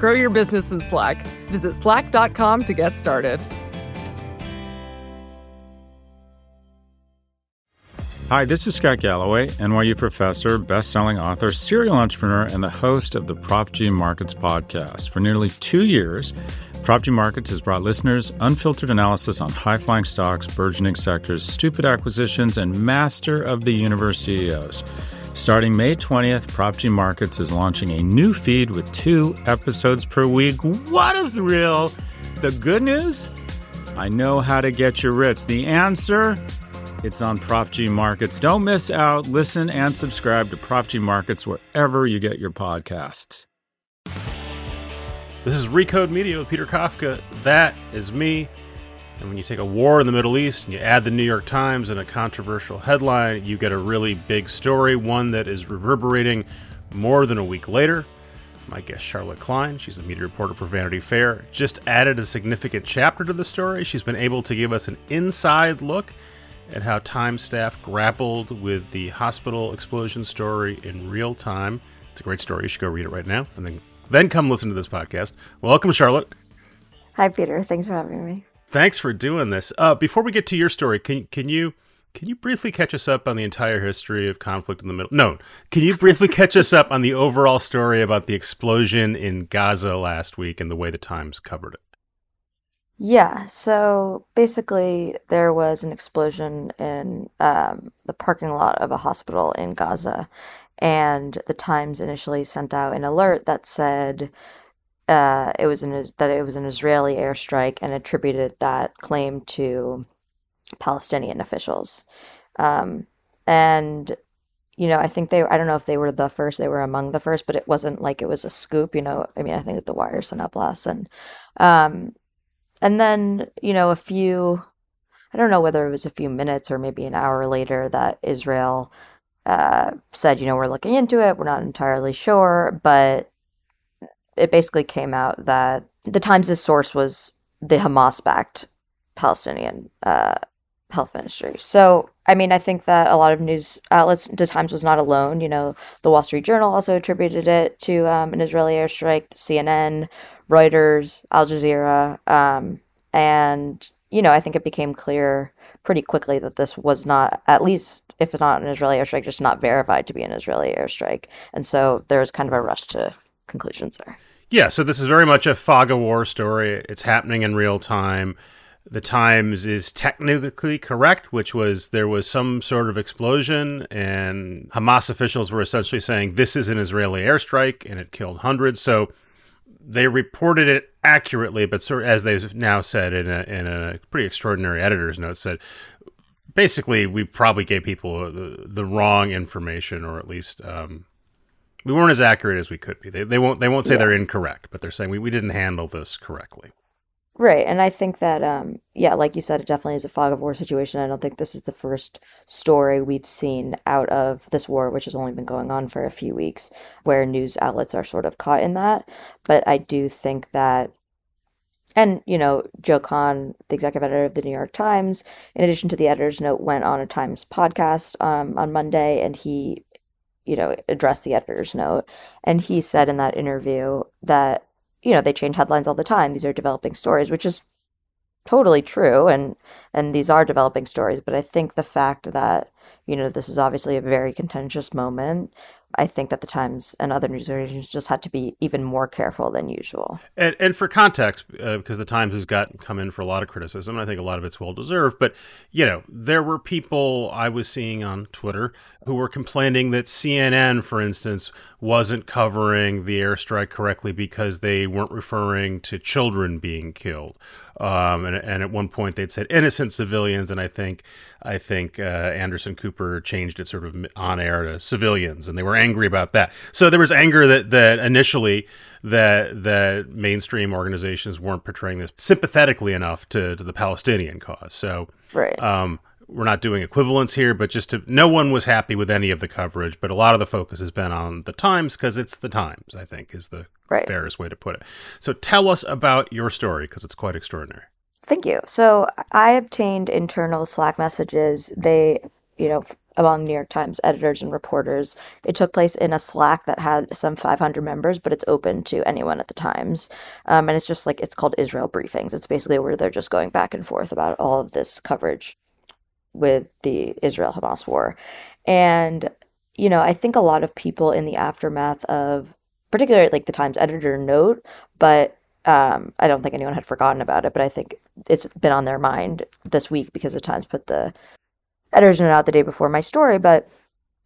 Grow your business in Slack. Visit slack.com to get started. Hi, this is Scott Galloway, NYU professor, best-selling author, serial entrepreneur, and the host of the Prop G Markets podcast. For nearly two years, Prop G Markets has brought listeners unfiltered analysis on high-flying stocks, burgeoning sectors, stupid acquisitions, and master of the universe CEOs. Starting May 20th, Prop G Markets is launching a new feed with two episodes per week. What a thrill! The good news? I know how to get you rich. The answer? It's on Prop G Markets. Don't miss out. Listen and subscribe to Prop G Markets wherever you get your podcasts. This is Recode Media with Peter Kafka. That is me. And when you take a war in the Middle East and you add the New York Times and a controversial headline, you get a really big story, one that is reverberating more than a week later. My guest, Charlotte Klein, she's a media reporter for Vanity Fair, just added a significant chapter to the story. She's been able to give us an inside look at how Time staff grappled with the hospital explosion story in real time. It's a great story. You should go read it right now and then then come listen to this podcast. Welcome, Charlotte. Hi, Peter. Thanks for having me. Thanks for doing this. Uh, before we get to your story, can can you can you briefly catch us up on the entire history of conflict in the middle? No, can you briefly catch us up on the overall story about the explosion in Gaza last week and the way the Times covered it? Yeah, so basically, there was an explosion in um, the parking lot of a hospital in Gaza, and the Times initially sent out an alert that said uh, it was an that it was an Israeli airstrike and attributed that claim to Palestinian officials. Um, and you know, I think they I don't know if they were the first, they were among the first, but it wasn't like it was a scoop. You know, I mean, I think that the Wire sent up blasts and um, and then, you know, a few, I don't know whether it was a few minutes or maybe an hour later that Israel uh, said, you know, we're looking into it. We're not entirely sure. But it basically came out that the Times' source was the Hamas backed Palestinian uh, health ministry. So, I mean, I think that a lot of news outlets, the Times was not alone. You know, the Wall Street Journal also attributed it to um, an Israeli airstrike, CNN, Reuters, Al Jazeera, um, and you know, I think it became clear pretty quickly that this was not, at least if it's not an Israeli airstrike, just not verified to be an Israeli airstrike, and so there was kind of a rush to conclusions there. Yeah, so this is very much a fog of war story. It's happening in real time. The Times is technically correct, which was there was some sort of explosion, and Hamas officials were essentially saying this is an Israeli airstrike and it killed hundreds. So they reported it accurately, but sort as they've now said in a, in a pretty extraordinary editor's note, said basically we probably gave people the, the wrong information, or at least um, we weren't as accurate as we could be. They, they won't they won't say yeah. they're incorrect, but they're saying we, we didn't handle this correctly. Right. And I think that, um, yeah, like you said, it definitely is a fog of war situation. I don't think this is the first story we've seen out of this war, which has only been going on for a few weeks, where news outlets are sort of caught in that. But I do think that, and, you know, Joe Kahn, the executive editor of the New York Times, in addition to the editor's note, went on a Times podcast um, on Monday and he, you know, addressed the editor's note. And he said in that interview that you know they change headlines all the time. These are developing stories which is totally true. And and these are developing stories. But i think the fact that you know this is obviously a very contentious moment i think that the times and other news organizations just had to be even more careful than usual and, and for context uh, because the times has got come in for a lot of criticism i think a lot of it's well deserved but you know there were people i was seeing on twitter who were complaining that cnn for instance wasn't covering the airstrike correctly because they weren't referring to children being killed. Um, and, and at one point they'd said innocent civilians, and I think I think uh, Anderson Cooper changed it sort of on air to civilians, and they were angry about that. So there was anger that that initially that that mainstream organizations weren't portraying this sympathetically enough to, to the Palestinian cause. So right. Um, we're not doing equivalence here, but just to no one was happy with any of the coverage, but a lot of the focus has been on the Times because it's the Times, I think, is the right. fairest way to put it. So tell us about your story because it's quite extraordinary. Thank you. So I obtained internal Slack messages. They, you know, among New York Times editors and reporters. It took place in a Slack that had some 500 members, but it's open to anyone at the Times. Um, and it's just like, it's called Israel Briefings. It's basically where they're just going back and forth about all of this coverage with the Israel Hamas war. And, you know, I think a lot of people in the aftermath of, particularly like the Times editor note, but um, I don't think anyone had forgotten about it, but I think it's been on their mind this week because the Times put the editor's note out the day before my story. But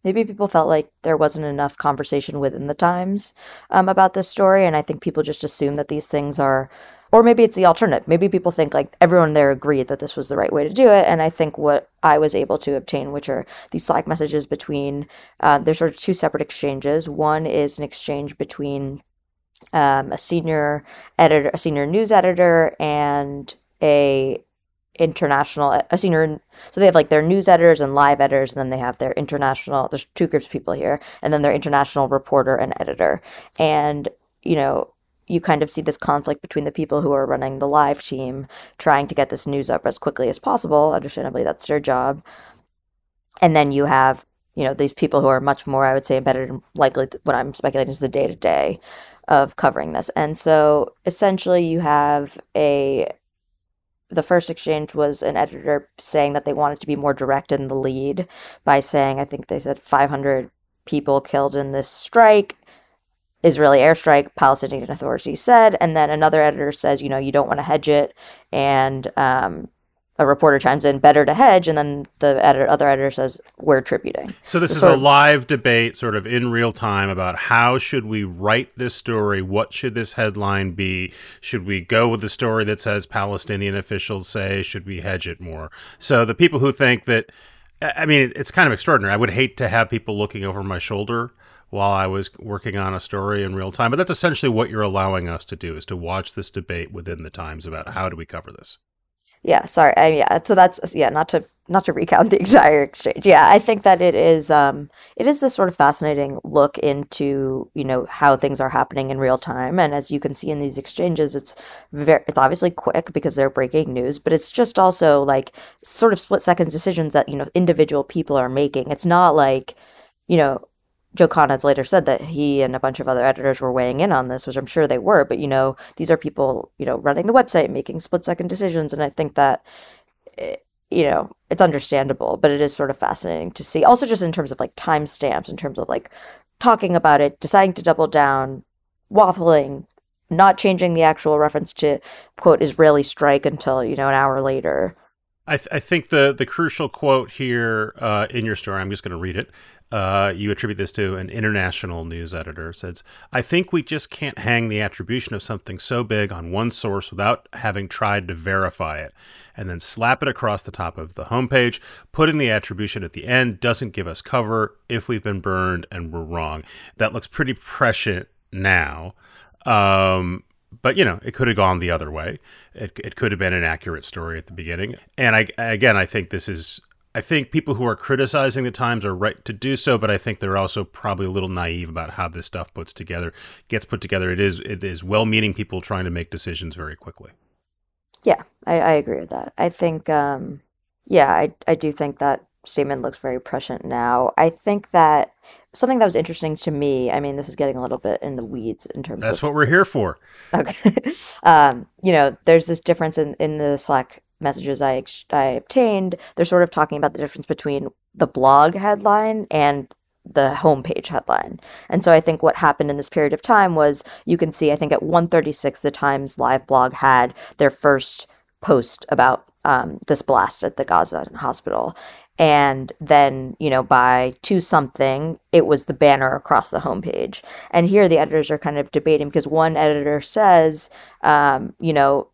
maybe people felt like there wasn't enough conversation within the Times um, about this story, and I think people just assume that these things are or maybe it's the alternative. Maybe people think like everyone there agreed that this was the right way to do it. And I think what I was able to obtain, which are these Slack messages between, uh, there's sort of two separate exchanges. One is an exchange between um, a senior editor, a senior news editor, and a international a senior so they have like their news editors and live editors and then they have their international there's two groups of people here and then their international reporter and editor and you know you kind of see this conflict between the people who are running the live team trying to get this news up as quickly as possible understandably that's their job. And then you have you know these people who are much more i would say embedded in likely what i'm speculating is the day to day of covering this. And so essentially you have a the first exchange was an editor saying that they wanted to be more direct in the lead by saying i think they said 500 people killed in this strike Israeli airstrike, Palestinian authorities said. And then another editor says, you know, you don't want to hedge it. And um, a reporter chimes in, better to hedge. And then the editor, other editor says, we're attributing. So this is a live debate, sort of in real time, about how should we write this story? What should this headline be? Should we go with the story that says Palestinian officials say? Should we hedge it more? So the people who think that, I mean, it's kind of extraordinary. I would hate to have people looking over my shoulder while I was working on a story in real time. But that's essentially what you're allowing us to do is to watch this debate within the times about how do we cover this. Yeah, sorry. I, yeah, so that's yeah, not to not to recount the entire exchange. Yeah, I think that it is um it is this sort of fascinating look into, you know, how things are happening in real time and as you can see in these exchanges it's very it's obviously quick because they're breaking news, but it's just also like sort of split seconds decisions that, you know, individual people are making. It's not like, you know, Joe Conantz later said that he and a bunch of other editors were weighing in on this, which I'm sure they were. But you know, these are people you know running the website, making split second decisions, and I think that eh, you know it's understandable, but it is sort of fascinating to see. Also, just in terms of like timestamps, in terms of like talking about it, deciding to double down, waffling, not changing the actual reference to quote Israeli strike until you know an hour later. I, th- I think the the crucial quote here uh, in your story, I'm just going to read it. Uh, you attribute this to an international news editor says, I think we just can't hang the attribution of something so big on one source without having tried to verify it and then slap it across the top of the homepage. Putting the attribution at the end doesn't give us cover if we've been burned and we're wrong. That looks pretty prescient now. Um, but you know, it could have gone the other way. It, it could have been an accurate story at the beginning. And I, again, I think this is I think people who are criticizing the Times are right to do so, but I think they're also probably a little naive about how this stuff puts together gets put together. It is it is well-meaning people trying to make decisions very quickly. Yeah, I, I agree with that. I think, um, yeah, I I do think that statement looks very prescient now. I think that something that was interesting to me. I mean, this is getting a little bit in the weeds in terms. Of That's of, what we're here for. Okay, um, you know, there's this difference in in the Slack messages I, I obtained, they're sort of talking about the difference between the blog headline and the homepage headline. And so I think what happened in this period of time was you can see, I think at 136, the Times live blog had their first post about um, this blast at the Gaza hospital. and then you know by two something it was the banner across the homepage and here the editors are kind of debating because one editor says um, you know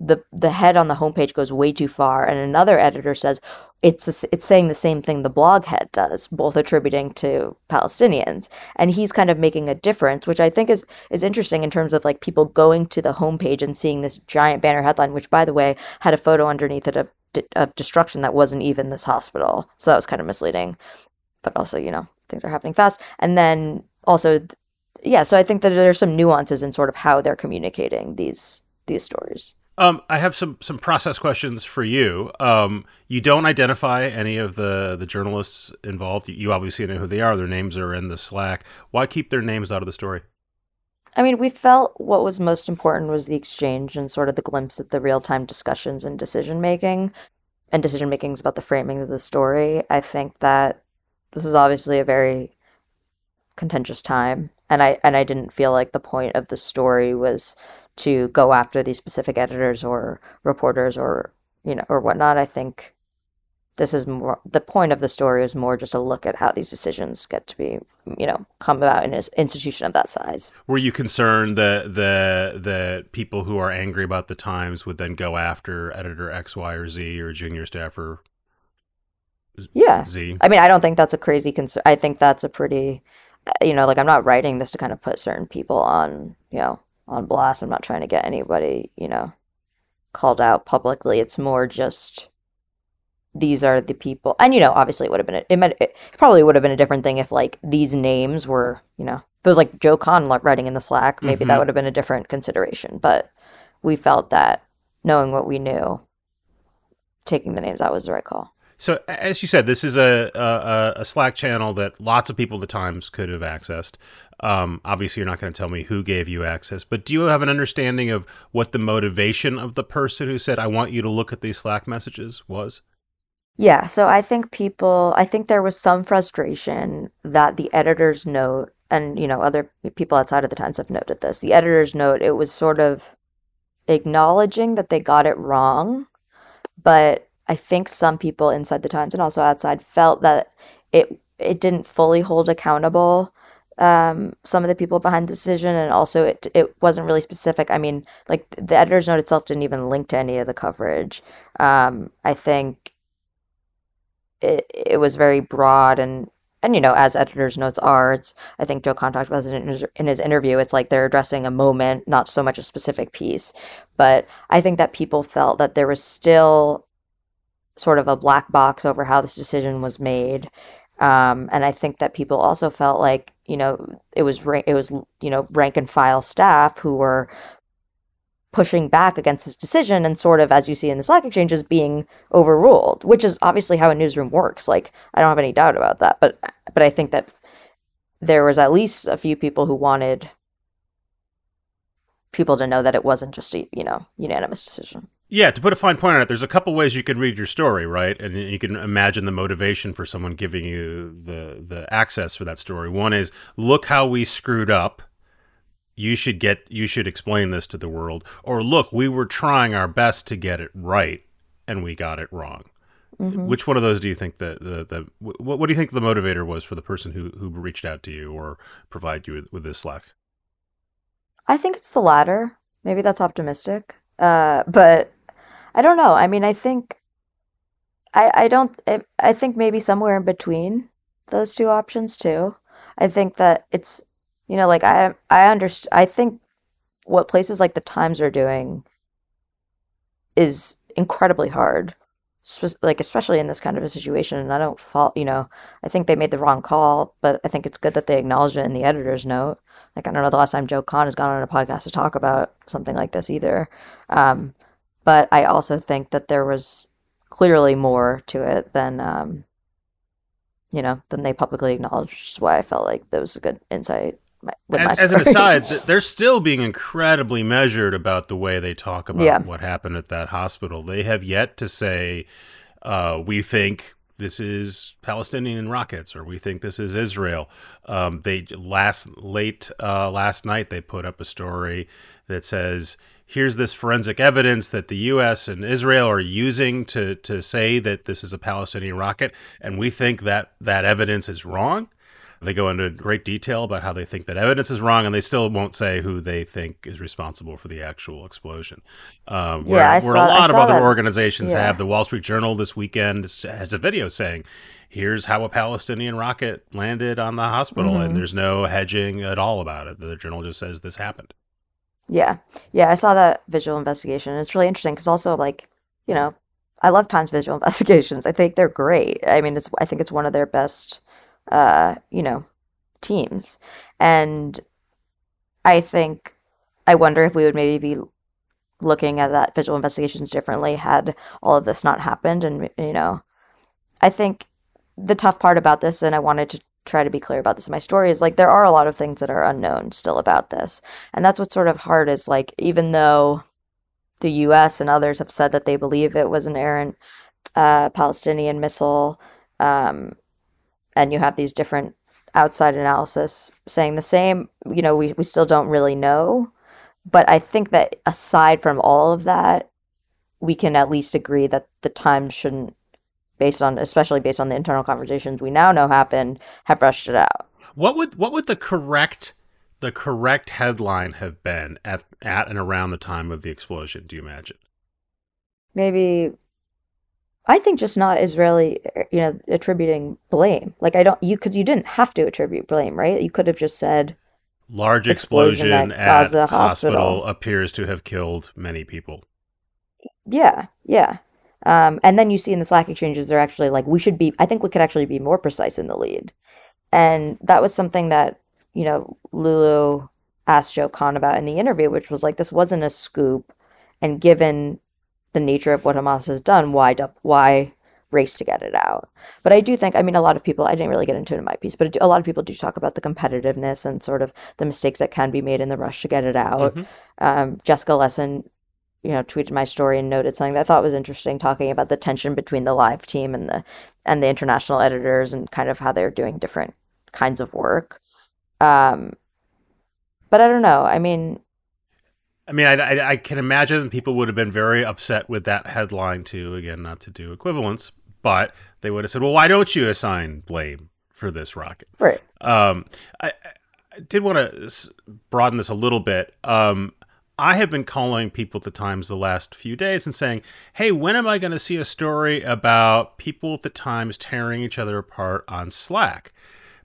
the the head on the homepage goes way too far and another editor says it's it's saying the same thing the blog head does both attributing to Palestinians. And he's kind of making a difference which I think is is interesting in terms of like people going to the homepage and seeing this giant banner headline which by the way had a photo underneath it of of destruction that wasn't even this hospital. So that was kind of misleading. But also you know things are happening fast. And then also yeah so I think that there's some nuances in sort of how they're communicating these these stories um, I have some some process questions for you. Um, you don't identify any of the the journalists involved. You obviously know who they are. Their names are in the Slack. Why keep their names out of the story? I mean, we felt what was most important was the exchange and sort of the glimpse at the real time discussions and decision making. And decision making is about the framing of the story. I think that this is obviously a very contentious time, and I and I didn't feel like the point of the story was to go after these specific editors or reporters or you know or whatnot. I think this is more the point of the story is more just a look at how these decisions get to be you know come about in an institution of that size. Were you concerned that the the people who are angry about the Times would then go after editor X, Y, or Z or junior staffer? Yeah, Z. I mean, I don't think that's a crazy concern. I think that's a pretty, you know, like I'm not writing this to kind of put certain people on, you know, on blast. I'm not trying to get anybody, you know, called out publicly. It's more just these are the people. And you know, obviously it would have been a, it, might, it probably would have been a different thing if like these names were, you know, if it was like Joe Kahn writing in the Slack, maybe mm-hmm. that would have been a different consideration. But we felt that knowing what we knew, taking the names out was the right call. So, as you said, this is a, a, a Slack channel that lots of people at the Times could have accessed. Um, obviously, you're not going to tell me who gave you access, but do you have an understanding of what the motivation of the person who said, "I want you to look at these Slack messages" was? Yeah, so I think people, I think there was some frustration that the editor's note, and you know, other people outside of the Times have noted this. The editor's note, it was sort of acknowledging that they got it wrong, but I think some people inside the Times and also outside felt that it it didn't fully hold accountable um, some of the people behind the decision, and also it it wasn't really specific. I mean, like the editor's note itself didn't even link to any of the coverage. Um, I think it it was very broad and and you know as editors notes are it's i think joe contact was in his, in his interview it's like they're addressing a moment not so much a specific piece but i think that people felt that there was still sort of a black box over how this decision was made. Um, and I think that people also felt like you know it was it was you know rank and file staff who were pushing back against this decision and sort of as you see in the Slack exchanges being overruled, which is obviously how a newsroom works. Like I don't have any doubt about that, but but I think that there was at least a few people who wanted people to know that it wasn't just a you know unanimous decision. Yeah, to put a fine point on it, there's a couple ways you could read your story, right? And you can imagine the motivation for someone giving you the the access for that story. One is look how we screwed up. You should get you should explain this to the world. Or look, we were trying our best to get it right and we got it wrong. Mm-hmm. Which one of those do you think the, the, the what, what do you think the motivator was for the person who, who reached out to you or provide you with, with this Slack? I think it's the latter. Maybe that's optimistic. Uh, but I don't know. I mean, I think I I don't I, I think maybe somewhere in between those two options too. I think that it's you know like I I understand I think what places like the Times are doing is incredibly hard like especially in this kind of a situation and i don't fault you know i think they made the wrong call but i think it's good that they acknowledged it in the editor's note like i don't know the last time joe Kahn has gone on a podcast to talk about something like this either um, but I also think that there was clearly more to it than um, you know than they publicly acknowledged, which is why I felt like that was a good insight. As, as, an aside, they're still being incredibly measured about the way they talk about yeah. what happened at that hospital. They have yet to say, uh, "We think this is Palestinian rockets," or "We think this is Israel." Um, they last late uh, last night they put up a story that says here's this forensic evidence that the U.S. and Israel are using to to say that this is a Palestinian rocket, and we think that that evidence is wrong. They go into great detail about how they think that evidence is wrong, and they still won't say who they think is responsible for the actual explosion. Um, where, Yeah, I where saw- a lot of other that. organizations Yeah. have. The Wall Street Journal this weekend has a video saying, "Here's how a Palestinian rocket landed on the hospital," Mm-hmm. and there's no hedging at all about it. The journal just says this happened. Yeah. Yeah, I saw that visual investigation. It's really interesting because also like, you know, I love Times visual investigations. I think they're great. I mean, it's I think it's one of their best uh, you know, teams. And I think I wonder if we would maybe be looking at that visual investigations differently had all of this not happened and you know, I think the tough part about this and I wanted to try to be clear about this in my story is like there are a lot of things that are unknown still about this. And that's what's sort of hard is like, even though the US and others have said that they believe it was an errant uh, Palestinian missile, um, and you have these different outside analysis saying the same, you know, we, we still don't really know. But I think that aside from all of that, we can at least agree that the Times shouldn't, based on, especially based on the internal conversations we now know happened, have rushed it out. What would what would the correct the correct headline have been at at and around the time of the explosion? Do you imagine? maybe I think just not Israeli, you know, attributing blame. Like I don't you because you didn't have to attribute blame, right? You could have just said, Large Explosion explosion, at at, Gaza hospital. hospital. appears to have killed many people. yeah, yeah. Um, and then you see in the Slack exchanges, they're actually like, we should be. I think we could actually be more precise in the lead, and that was something that you know Lulu asked Joe Kahn about in the interview, which was like, this wasn't a scoop, and given the nature of what Hamas has done, why why race to get it out? But I do think, I mean, a lot of people, I didn't really get into it in my piece, but a lot of people do talk about the competitiveness and sort of the mistakes that can be made in the rush to get it out. Um, Jessica Lessin, you know, tweeted my story and noted something that I thought was interesting, talking about the tension between the live team and the and the international editors and kind of how they're doing different kinds of work. Um, but I don't know. I mean, I mean, I, I, I can imagine people would have been very upset with that headline too. Again, not to do equivalence, but they would have said, "Well, why don't you assign blame for this rocket?" right. Um, I, I did want to broaden this a little bit. Um, I have been calling people at the Times the last few days and saying, "Hey, when am I going to see a story about people at the Times tearing each other apart on Slack?"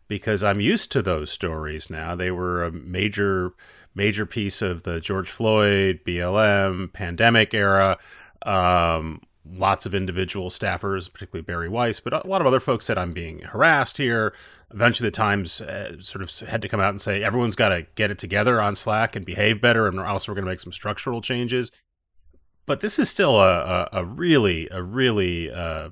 Because I'm used to those stories now. They were a major, major piece of the George Floyd, BLM, pandemic era. Um, lots of individual staffers, particularly Bari Weiss, but a lot of other folks said I'm being harassed here. Eventually, the Times uh, sort of had to come out and say everyone's got to get it together on Slack and behave better, and also we're going to make some structural changes. But this is still a, a, a really, a really, uh,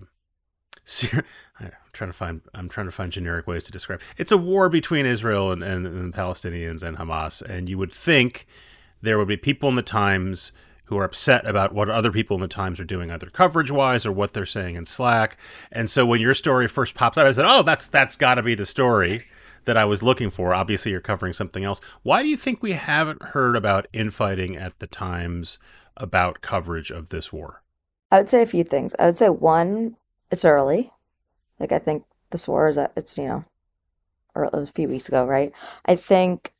ser- I'm trying to find, I'm trying to find generic ways to describe. It's a war between Israel and, and, and Palestinians and Hamas, and you would think there would be people in the Times who are upset about what other people in the Times are doing, either coverage wise or what they're saying in Slack. And so when your story first popped up, I said, "Oh, that's that's got to be the story that I was looking for." Obviously, you're covering something else. Why do you think we haven't heard about infighting at the Times about coverage of this war? I would say a few things. I would say one, it's early. Like I think this war is it's you know, or a few weeks ago, right? I think,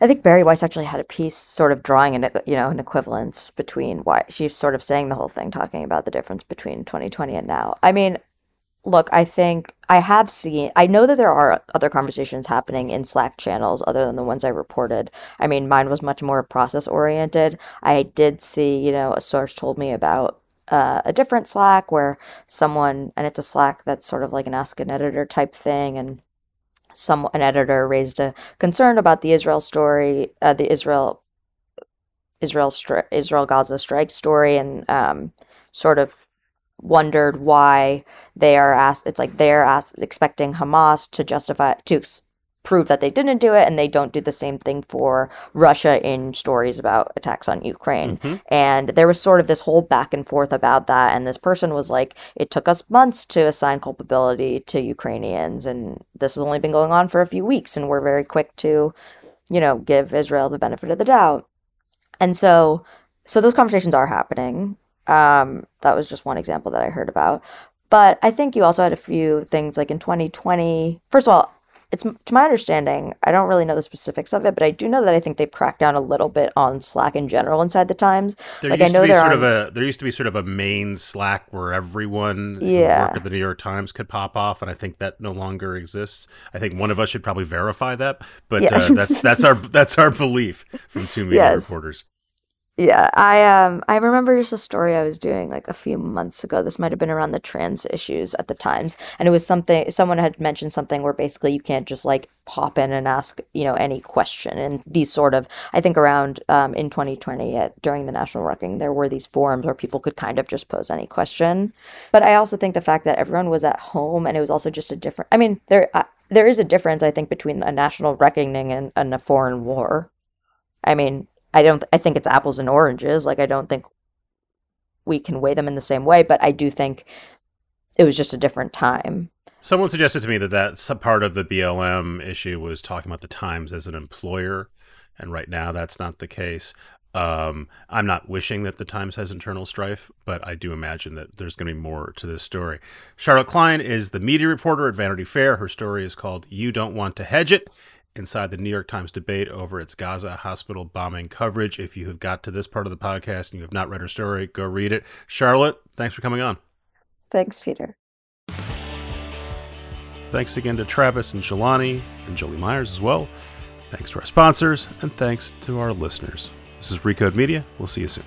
I think Bari Weiss actually had a piece sort of drawing an you know an equivalence between why she's sort of saying the whole thing, talking about the difference between 2020 and now. I mean, look, I think I have seen, I know that there are other conversations happening in Slack channels other than the ones I reported. I mean, mine was much more process oriented. I did see, you know, a source told me about uh, a different Slack where someone, and it's a Slack that's sort of like an ask an editor type thing, and some an editor raised a concern about the Israel story, uh, the Israel Israel stri- Israel Gaza strike story, and um, sort of wondered why they are asked. It's like they're asked expecting Hamas to justify to prove that they didn't do it, and they don't do the same thing for Russia in stories about attacks on Ukraine. And there was sort of this whole back and forth about that. And this person was like, "It took us months to assign culpability to Ukrainians, and this has only been going on for a few weeks, and we're very quick to." You know, give Israel the benefit of the doubt. And so so those conversations are happening. Um, that was just one example that I heard about. But I think you also had a few things like in 2020. First of all, it's to my understanding, I don't really know the specifics of it, but I do know that I think they've cracked down a little bit on Slack in general inside the Times. There like used I know to be there sort of a there used to be sort of a main Slack where everyone Yeah. worked at the New York Times could pop off, and I think that no longer exists. I think one of us should probably verify that, but Yes. uh, that's that's our that's our belief from two media Yes. reporters. Yeah, I um I remember just a story I was doing like a few months ago. This might have been around the trans issues at the Times, and it was something someone had mentioned something where basically you can't just like pop in and ask you know any question. And these sort of I think around um in 2020 at during the national reckoning there were these forums where people could kind of just pose any question. But I also think the fact that everyone was at home and it was also just a different. I mean there uh, there is a difference I think between a national reckoning and, and a foreign war. I mean, I don't I think it's apples and oranges. Like I don't think we can weigh them in the same way, but I do think it was just a different time. Someone suggested to me that that's part of the BLM issue was talking about the Times as an employer, and right now that's not the case. Um, I'm not wishing that the Times has internal strife, but I do imagine that there's going to be more to this story. Charlotte Klein is the media reporter at Vanity Fair. Her story is called "You Don't Want to Hedge It." Inside the New York Times debate over its Gaza hospital bombing coverage. If you have got to this part of the podcast and you have not read her story, go read it. Charlotte, thanks for coming on. Thanks, Peter. Thanks again to Travis and Jelani and Jolie Myers as well. Thanks to our sponsors, and thanks to our listeners. This is Recode Media. We'll see you soon.